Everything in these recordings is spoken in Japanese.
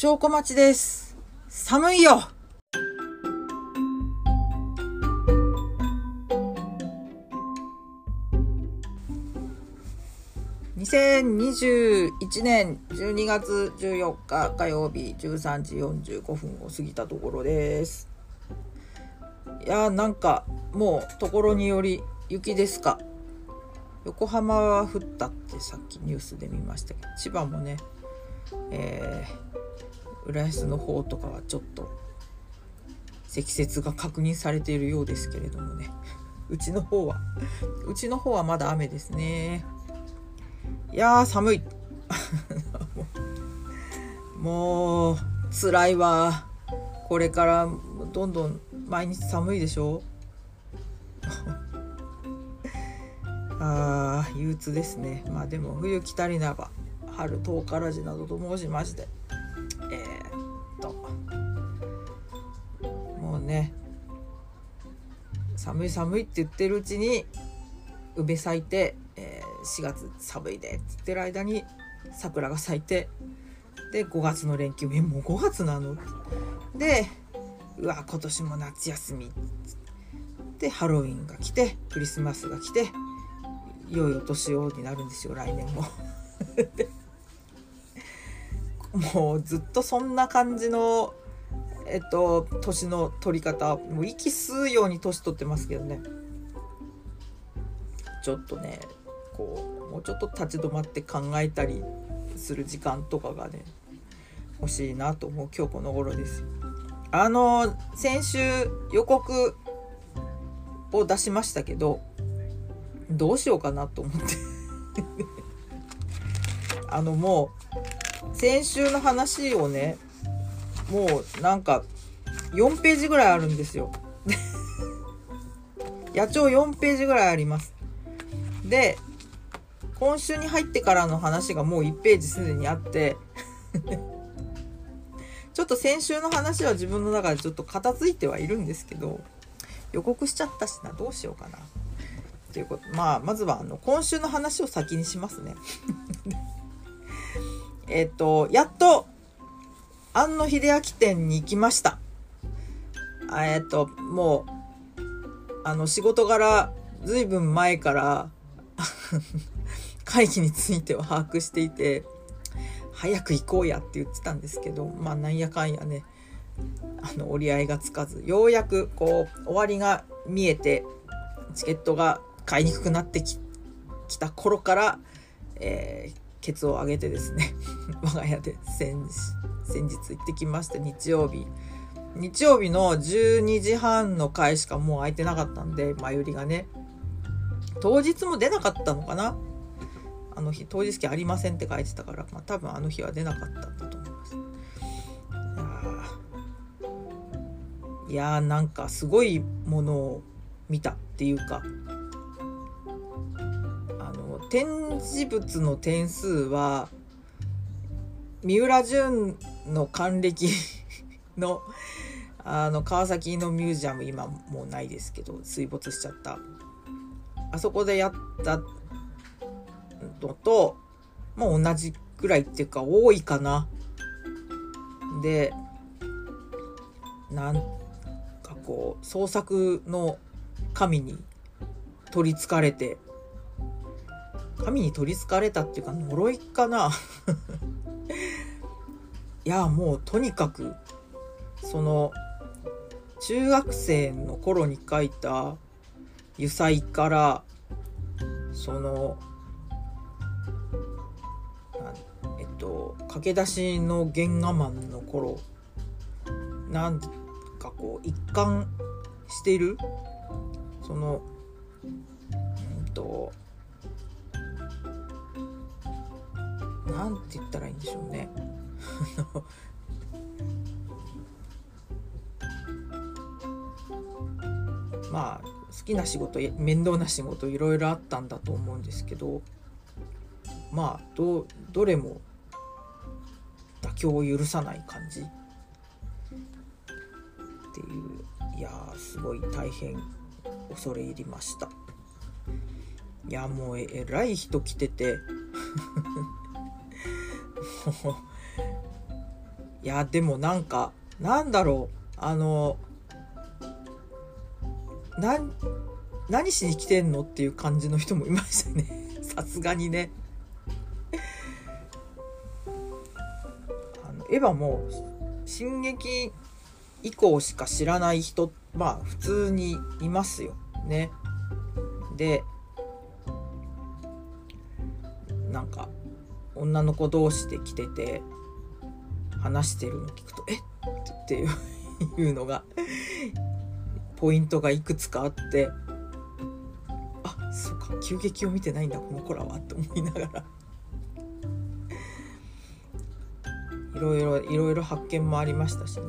証拠待ちです。寒いよ2021年12月14日火曜日13時45分を過ぎたところです。いやーなんかもうところにより雪ですか横浜は降ったってさっきニュースで見ましたけど千葉もねえー浦安の方とかはちょっと積雪が確認されているようですけれどもね。うちの方はうちの方はまだ雨ですね。いやー寒い。もう辛いわ。これからどんどん毎日寒いでしょ。あー憂鬱ですね。まあでも冬来たりなば春遠からじなどと申しまして。ね。寒い寒いって言ってるうちに梅咲いて、えー4月寒いでって言ってる間に桜が咲いてで5月の連休えもう5月なの？でうわ今年も夏休み。でハロウィンが来てクリスマスが来ていよいよ年をになるんですよ来年も。もうずっとそんな感じのえっと年の取り方もう息吸うように年取ってますけどね。ちょっとねこうもうちょっと立ち止まって考えたりする時間とかがね欲しいなと思う。今日この頃です。あの先週予告を出しましたけどどうしようかなと思って。あのもう先週の話をねもうなんか4ページぐらいあるんですよ。野鳥4ページぐらいあります。で今週に入ってからの話がもう1ページすでにあって ちょっと先週の話は自分の中でちょっと片付いてはいるんですけど予告しちゃったしなどうしようかな。っていうことまあまずはあの今週の話を先にしますね。えっとやっと庵野秀明店に行きました。えっともうあの仕事柄ずいぶん前から 会議については把握していて早く行こうやって言ってたんですけどまあなんやかんやねあの折り合いがつかずようやくこう終わりが見えてチケットが買いにくくなってききた頃から、えーケツを上げてですね 我が家で先先日行ってきました日曜日。日曜日の12時半の回しかもう空いてなかったんで前売りがね。当日も出なかったのかな。あの日当日券ありませんって書いてたから、まあ、多分あの日は出なかったんだと思います。いやーなんかすごいものを見たっていうか。あの展示物の点数は三浦淳の還暦 のあの川崎のミュージアム今もうないですけど水没しちゃった。あそこでやったのともう同じぐらいっていうか多いかな。でなんかこう創作の神に取りつかれて神に取りつかれたっていうか呪いかな。いやもうとにかくその中学生の頃に書いた油彩からそのえっと駆け出しの原画マンの頃なんかこう一貫してるそのうんとなんて言ったらいいんでしょうね。まあ好きな仕事面倒な仕事いろいろあったんだと思うんですけどまあどどれも妥協を許さない感じ。っていういやすごい大変恐れ入りました。いやもうええらい人来てて。も ういやでもなんかなんだろう。あのな何しに来てんのっていう感じの人もいましたね。さすがにね。あのエヴァも進撃以降しか知らない人まあ普通にいますよ。ね。でなんか女の子同士で来てて話してるのを聞くと「え？っ?」っていうのがポイントがいくつかあってあそうか急激を見てないんだこの子らはと思いながら。いろいろいろいろ発見もありましたしね。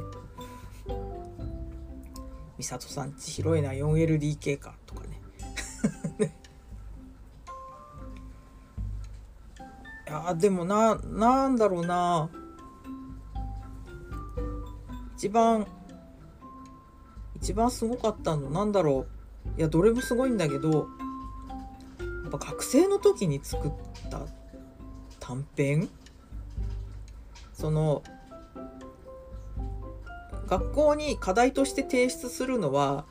美里さんち広いな 4LDK かとかね。いやでもななんだろうな。一番一番すごかったのなんだろう。いやどれもすごいんだけどやっぱ学生の時に作った短編？その学校に課題として提出するのは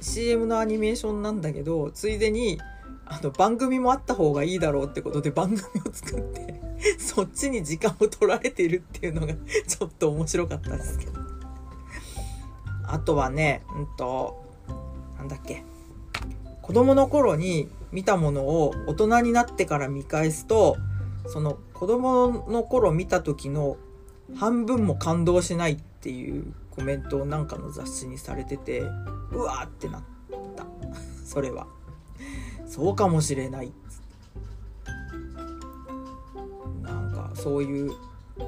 CM のアニメーションなんだけどついでにあの番組もあった方がいいだろうってことで番組を作ってそっちに時間を取られてるっていうのがちょっと面白かったですけど。あとはねうんとなんだっけ。子供の頃に見たものを大人になってから見返すとその子供の頃見た時の半分も感動しないっていうコメントをなんかの雑誌にされててうわーってなった。それは。そうかもしれない。なんかそういう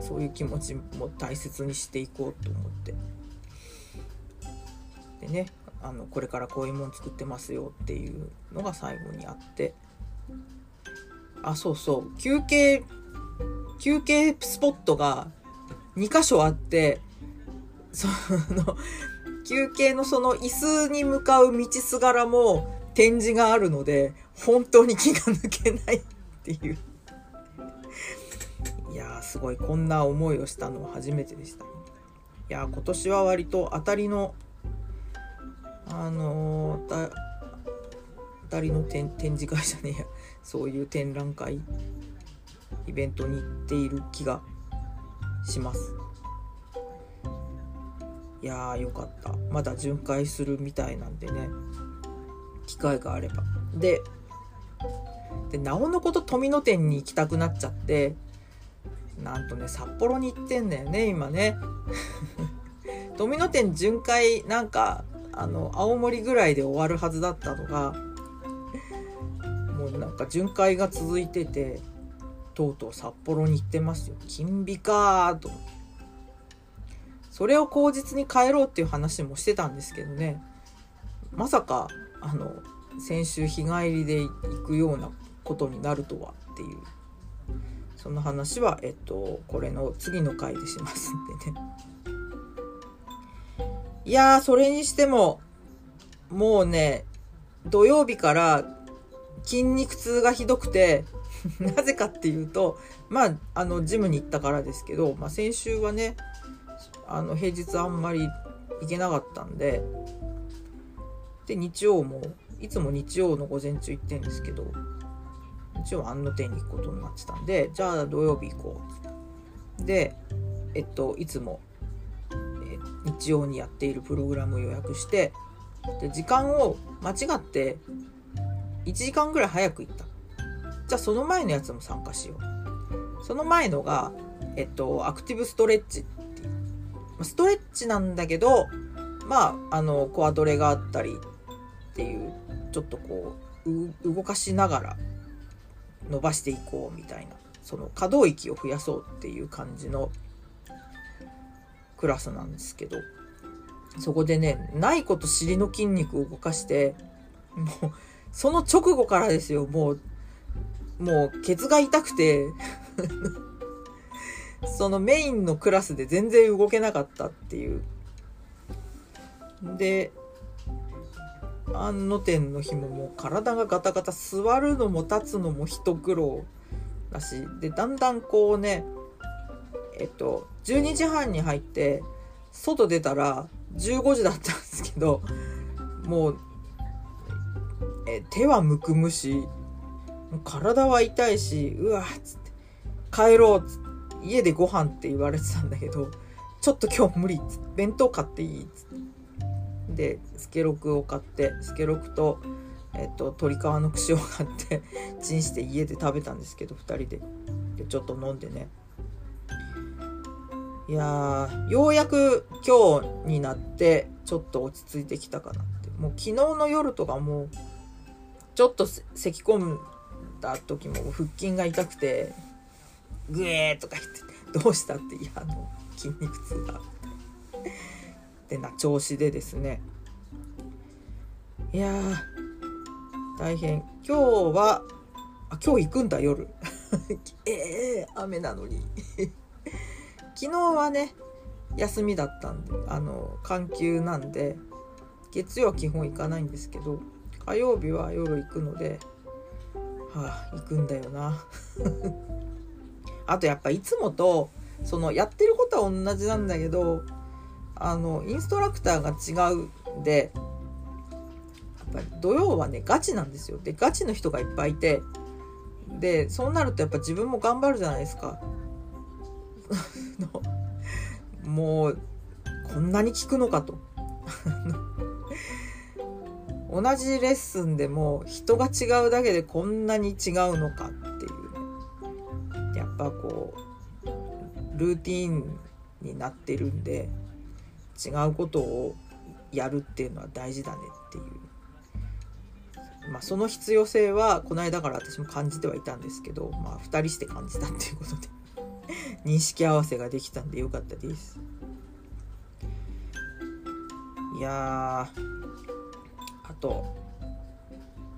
そういう気持ちも大切にしていこうと思って。でねあのこれからこういうもん作ってますよっていうのが最後にあって。あそうそう。休憩休憩スポットが2箇所あってその休憩のその椅子に向かう道すがらも展示があるので本当に気が抜けないっていう。いやすごい。こんな思いをしたのは初めてでした。いや今年は割と当たりのあのー、当たりの展示会じゃね。え やそういう展覧会イベントに行っている気がします。いやーよかった。まだ巡回するみたいなんでね。機会があれば。ででなおのこと富野店に行きたくなっちゃってなんとね札幌に行ってんだよね今ね。富野店巡回なんかあの青森ぐらいで終わるはずだったのがもうなんか巡回が続いててとうとう札幌に行ってますよ。金美かーとそれを口実に帰ろうっていう話もしてたんですけどね。まさかあの先週日帰りで行くようなことになるとはっていう。その話はえっとこれの次の回でしますんでね。いやーそれにしてももうね土曜日から筋肉痛がひどくて なぜかっていうとまああのジムに行ったからですけど、まあ、先週はねあの平日あんまり行けなかったんでで日曜もいつも日曜の午前中行ってんですけど日曜安野店に行くことになってたんでじゃあ土曜日行こうでえっといつも、日曜にやっているプログラムを予約してで時間を間違って1時間ぐらい早く行った。じゃあその前のやつも参加しよう。その前のがえっとアクティブストレッチってストレッチなんだけどまああのコアトレがあったりっていうちょっとこう動かしながら伸ばしていこうみたいなその可動域を増やそうっていう感じのクラスなんですけどそこでねないこと尻の筋肉を動かしてもうその直後からですよもうもうケツが痛くて そのメインのクラスで全然動けなかったっていう。で安野店の日ももう体がガタガタ座るのも立つのも一苦労だしでだんだんこうねえっと12時半に入って外出たら15時だったんですけどもうえ手はむくむし体は痛いしうわっつって帰ろうっつって家でご飯って言われてたんだけどちょっと今日無理っつって弁当買っていいっつって。でスケロクを買ってスケロクとえっと、鶏皮の串を買ってチンして家で食べたんですけど2人で。でちょっと飲んでね。いやようやく今日になってちょっと落ち着いてきたかなって。もう昨日の夜とかもちょっと咳込んだ時も腹筋が痛くてグエーとか言ってどうしたっていやあの筋肉痛だって。な調子でですね。いや大変。今日はあ今日行くんだ夜。え えー、雨なのに。昨日はね休みだったんであの環休なんで月曜は基本行かないんですけど火曜日は夜行くのではあ行くんだよな。あとやっぱいつもとそのやってることは同じなんだけどあのインストラクターが違うんでやっぱり土曜はねガチなんですよ。でガチの人がいっぱいいてでそうなるとやっぱ自分も頑張るじゃないですか。のもうこんなに聞くのかと。同じレッスンでも人が違うだけでこんなに違うのかっていうやっぱこうルーティーンになってるんで違うことをやるっていうのは大事だねっていう。まあその必要性はこの間から私も感じてはいたんですけどまあ2人して感じたっていうことで。認識合わせができたんでよかったです。いやあと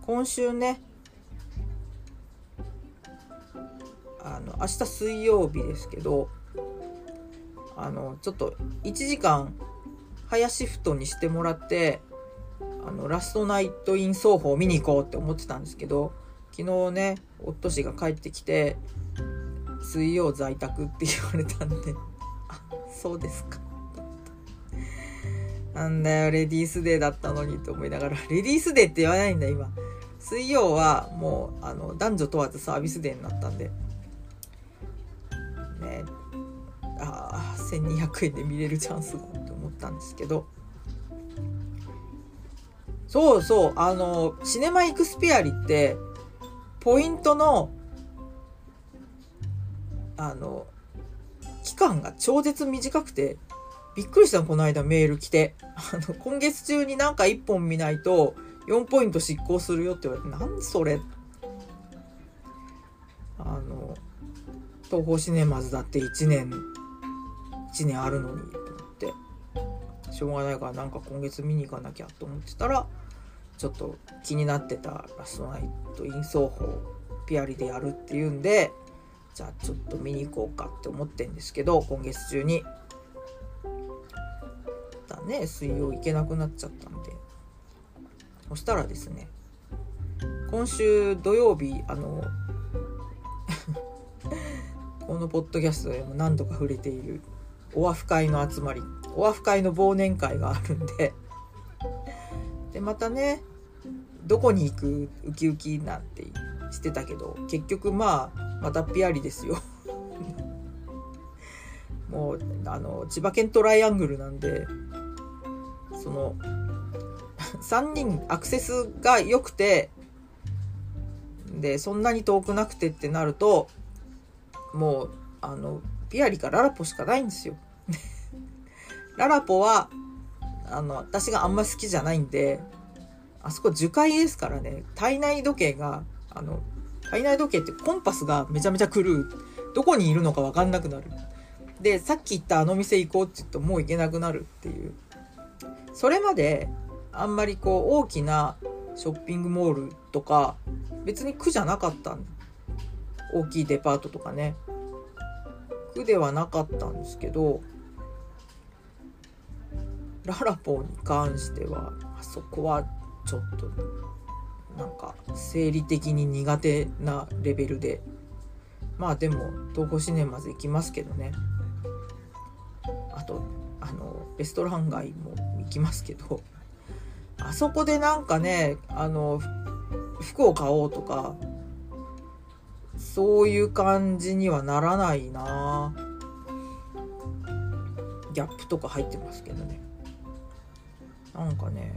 今週ねあの明日水曜日ですけどあのちょっと1時間早シフトにしてもらってあのラストナイト・イン奏法を見に行こうって思ってたんですけど昨日ね夫氏が帰ってきて水曜在宅って言われたんで。あそうですか。なんだよレディースデーだったのにと思いながら。レディースデーって言わないんだ今。水曜はもうあの男女問わずサービスデーになったんで。ね。ああ1200円で見れるチャンスだって思ったんですけど。そうそうあのシネマイクスピアリってポイントのあの、期間が超絶短くて、びっくりしたの、この間メール来て。あの、今月中になんか1本見ないと、4ポイント執行するよって言われて、なんそれあの、東宝シネマズだって1年、1年あるのに、と思って、しょうがないからなんか今月見に行かなきゃと思ってたら、ちょっと気になってたラストナイトイン奏法ピアリでやるっていうんで、じゃあちょっと見に行こうかって思ってんですけど今月中に。だね水曜行けなくなっちゃったんで。そしたらですね今週土曜日あの このポッドキャストでも何度か触れているオアフ会の集まりオアフ会の忘年会があるんで。でまたねどこに行くウキウキなんてしてたけど結局まあまたピアリですよ。もうあの千葉県トライアングルなんでその3人アクセスが良くてでそんなに遠くなくてってなるともうあのピアリかララポしかないんですよ。ララポはあの私があんま好きじゃないんであそこ樹海ですからね。体内時計があの体内時計ってコンパスがめちゃめちゃ狂う。どこにいるのかわかんなくなる。で、さっき言ったあの店行こうって言うともう行けなくなるっていう。それまであんまりこう大きなショッピングモールとか別に苦じゃなかった大きいデパートとかね。苦ではなかったんですけど、ララポーに関してはあそこはちょっとなんか生理的に苦手なレベルで。まあでも東宝シネマズ行きますけどね。あとあのレストラン街も行きますけど。あそこでなんかねあの服を買おうとかそういう感じにはならないな。ギャップとか入ってますけどね。なんかね、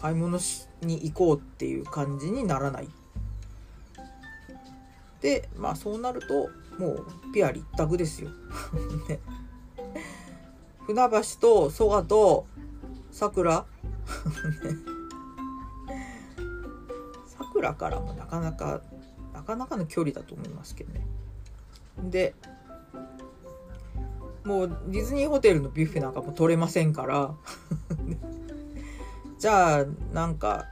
買い物しに行こうっていう感じにならない。でまあそうなるともうピアリ一択ですよ。ね。船橋と蘇我と桜。桜からもなかなかなかなかの距離だと思いますけどね。でもうディズニーホテルのビュッフェなんかも取れませんから。じゃあなんか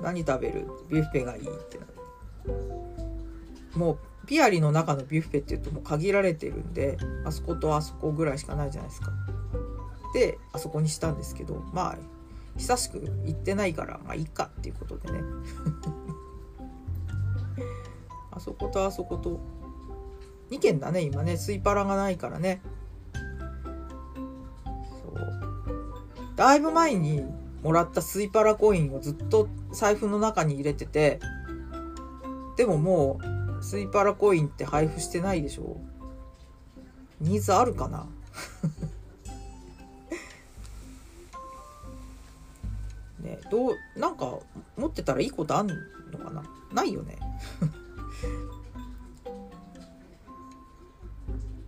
何食べる？ビュッフェがいいってなもうピアリの中のビュッフェっていうともう限られてるんであそことあそこぐらいしかないじゃないですか。であそこにしたんですけどまあ久しく行ってないからまあいいかっていうことでね。あそことあそこと2軒だね今ね。スイパラがないからね。そう。だいぶ前にもらったスイパラコインをずっと財布の中に入れててでももうスイパラコインって配布してないでしょ？ニーズあるかな？ねどうなんか持ってたらいいことあんのかな？ないよね。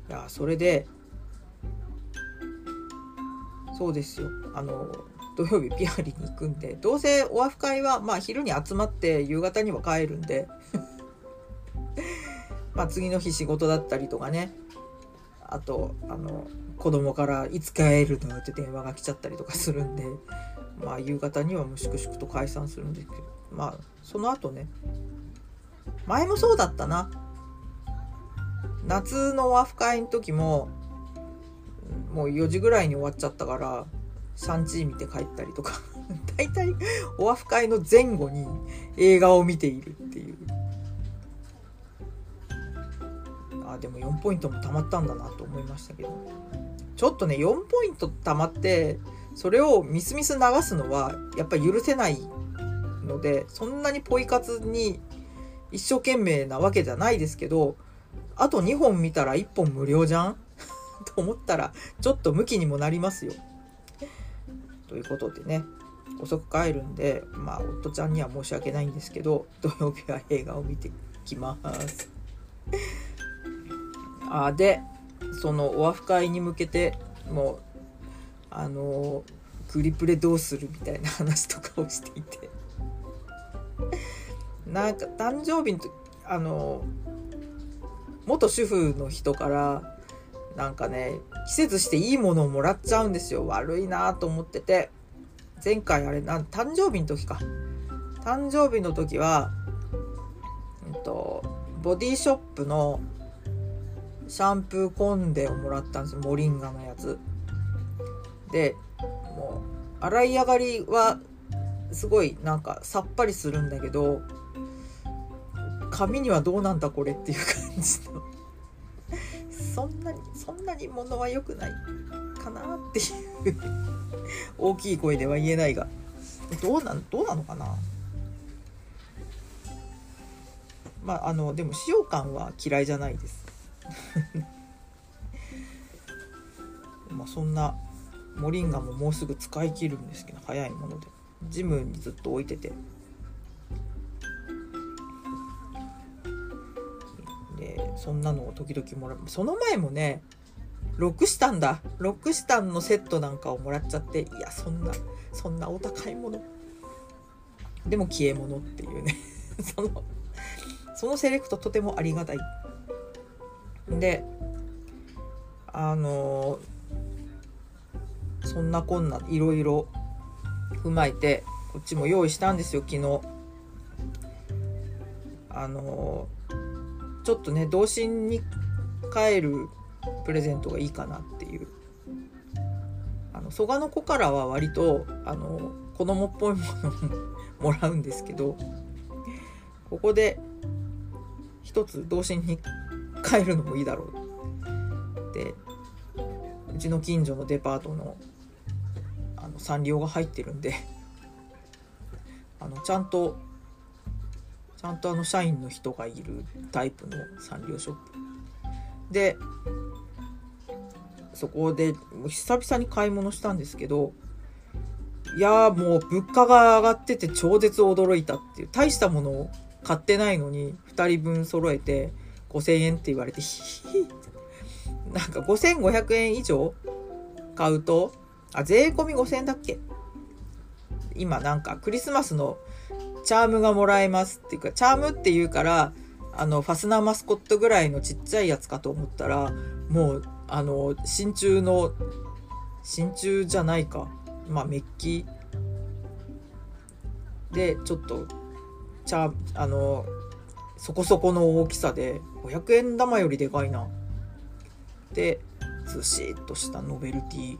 いやそれでそうですよ。あの土曜日ピアリに行くんでどうせオアフ会はまあ昼に集まって夕方には帰るんで まあ次の日仕事だったりとかねあとあの子供から「いつ帰るの?」って電話が来ちゃったりとかするんでまあ夕方にはもう粛々と解散するんですけどまあその後ね前もそうだったな夏のオアフ会の時ももう4時ぐらいに終わっちゃったからシャンチー見て帰ったりとか。大体オアフ会の前後に映画を見ているっていう。あでも4ポイントも貯まったんだなと思いましたけど。ちょっとね4ポイント貯まってそれをミスミス流すのはやっぱり許せないのでそんなにポイ活に一生懸命なわけじゃないですけどあと2本見たら1本無料じゃん？と思ったらちょっと向きにもなりますよ。ということでね遅く帰るんでまあ夫ちゃんには申し訳ないんですけど土曜日は映画を見てきます。あでそのオアフ会に向けてもうあのクリプレどうするみたいな話とかをしていて なんか誕生日の時あの元主婦の人からなんかね季節していいものをもらっちゃうんですよ。悪いなと思ってて。前回あれな誕生日の時か。誕生日の時は、えっと、ボディショップのシャンプーコンデをもらったんですよ。モリンガのやつ。でもう洗い上がりはすごいなんかさっぱりするんだけど髪にはどうなんだこれっていう感じの。そんなにそんなに物は良くないかなっていう大きい声では言えないが。どうなんどうなのかな？まああのでも使用感は嫌いじゃないです。まあそんなモリンガももうすぐ使い切るんですけど早いもので。ジムにずっと置いてて。そんなのを時々もらう。その前もねロックシタンだ。ロックシタンのセットなんかをもらっちゃっていやそんなそんなお高いもの。でも消え物っていうね。そのそのセレクトとてもありがたい。であのそんなこんないろいろ踏まえてこっちも用意したんですよ昨日。あのちょっとね童心に帰るプレゼントがいいかなっていう。あの蘇我の子からは割とあの子供っぽいものをもらうんですけどここで一つ童心に帰るのもいいだろうって。うちの近所のデパートのあのサンリオが入ってるんであのちゃんとちゃんとあの社員の人がいるタイプのサンリオショップ。でそこで久々に買い物したんですけどいやもう物価が上がってて超絶驚いたっていう。大したものを買ってないのに2人分揃えて5000円って言われてヒヒなんか5500円以上買うとあ税込み5000円だっけ？今なんかクリスマスのチャームがもらえますっていうかチャームっていうからあのファスナーマスコットぐらいのちっちゃいやつかと思ったらもうあの真鍮の真鍮じゃないか。まあメッキ。でちょっとチャーあのそこそこの大きさで500円玉よりでかいな。でずしっとしたノベルティ。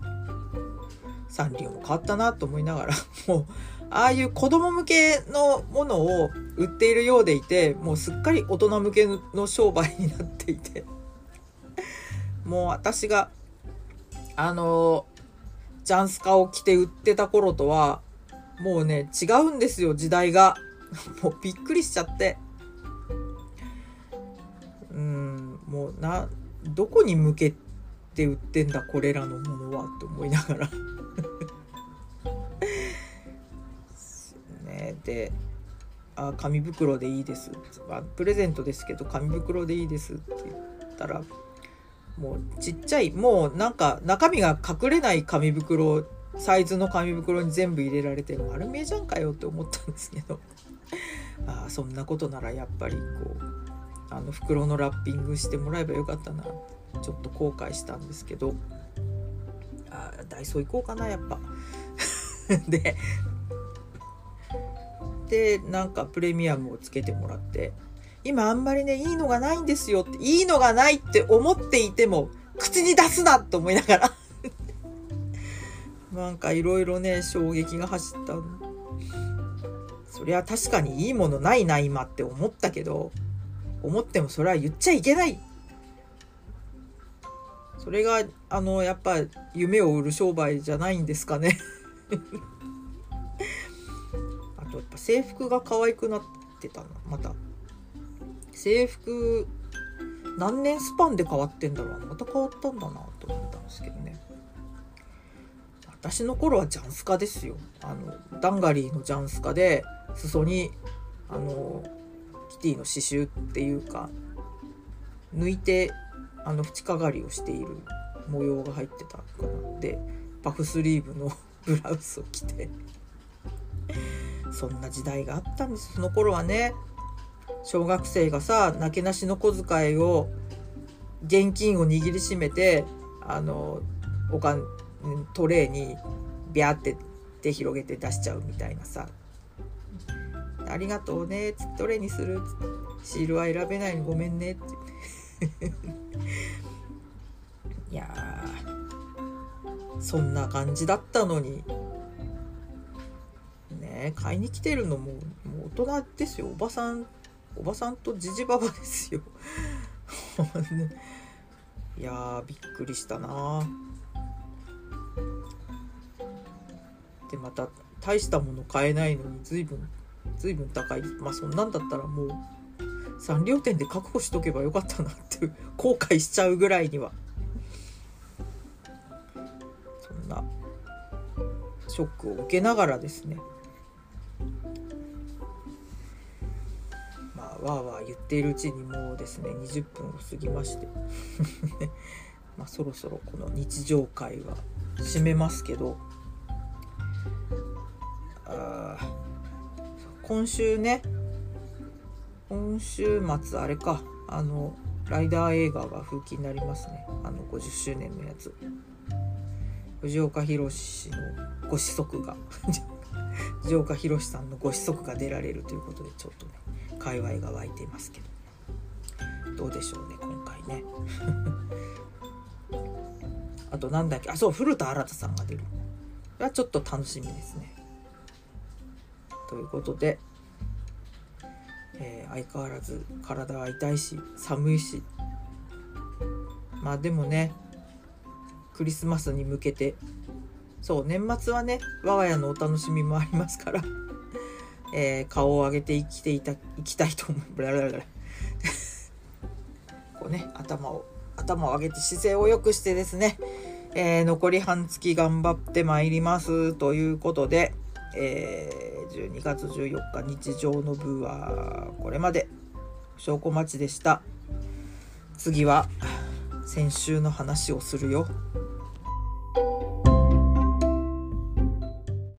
サンリオも変わったなと思いながらもうああいう子供向けのものを売っているようでいてもうすっかり大人向けの商売になっていて。もう私があのジャンスカを着て売ってた頃とはもうね違うんですよ時代が。もうびっくりしちゃって。うんもうなどこに向けて売ってんだこれらのものはって思いながら。ねであ紙袋でいいですあプレゼントですけど紙袋でいいですって言ったらもうちっちゃいもうなんか中身が隠れない紙袋サイズの紙袋に全部入れられて丸見えじゃんかよって思ったんですけど。ああそんなことならやっぱりこうあの袋のラッピングしてもらえばよかったな。ちょっと後悔したんですけど。あダイソー行こうかなやっぱ。ででなんかプレミアムをつけてもらって今あんまりねいいのがないんですよっていいのがないって思っていても口に出すなと思いながら なんかいろいろね衝撃が走ったそりゃ確かにいいものないな今って思ったけど思ってもそれは言っちゃいけない。それがあのやっぱ夢を売る商売じゃないんですかね。ぱ制服が可愛くなってたなまた。制服何年スパンで変わってんだろう。なまた変わったんだなと思ったんですけどね。私の頃はジャンスカですよ。あのダンガリーのジャンスカで裾にあのキティの刺繍っていうか抜いてあの縁かがりをしている模様が入ってたかな。でパフスリーブのブラウスを着て。そんな時代があったんです。その頃はね小学生がさなけなしの小遣いを現金を握りしめてあのおかんトレーにビャーって手広げて出しちゃうみたいなさ「ありがとうね」つ「トレーにする」「シールは選べないの。ごめんね」っ ていやそんな感じだったのに。買いに来てるのももう大人ですよ。おばさんおばさんとじじばばですよ。いやびっくりしたな。でまた大したもの買えないのに随分随分高い。まあそんなんだったらもうサンリオ店で確保しとけばよかったなって後悔しちゃうぐらいには。そんなショックを受けながらですね。わーわー言っているうちにもうですね20分を過ぎまして。まあそろそろこの日常会は締めますけど。あ今週ね今週末あれか。あのライダー映画が風紀になりますね。あの50周年のやつ。藤岡弘のご子息が。藤岡弘さんのご子息が出られるということでちょっとね。界隈が湧いていますけど。どうでしょうね今回ね。あとなんだっけ？あそう古田新太さんが出る。はちょっと楽しみですね。ということでえー、相変わらず体は痛いし寒いし。まあでもねクリスマスに向けて。そう年末はね我が家のお楽しみもありますから、えー、顔を上げて生きていたいきたいと思う。ブラブラブラ こうね頭を頭を上げて姿勢を良くしてですね、えー、残り半月頑張ってまいりますということで、えー、12月14日日常の部はこれまで。証拠待ちでした。次は先週の話をするよ。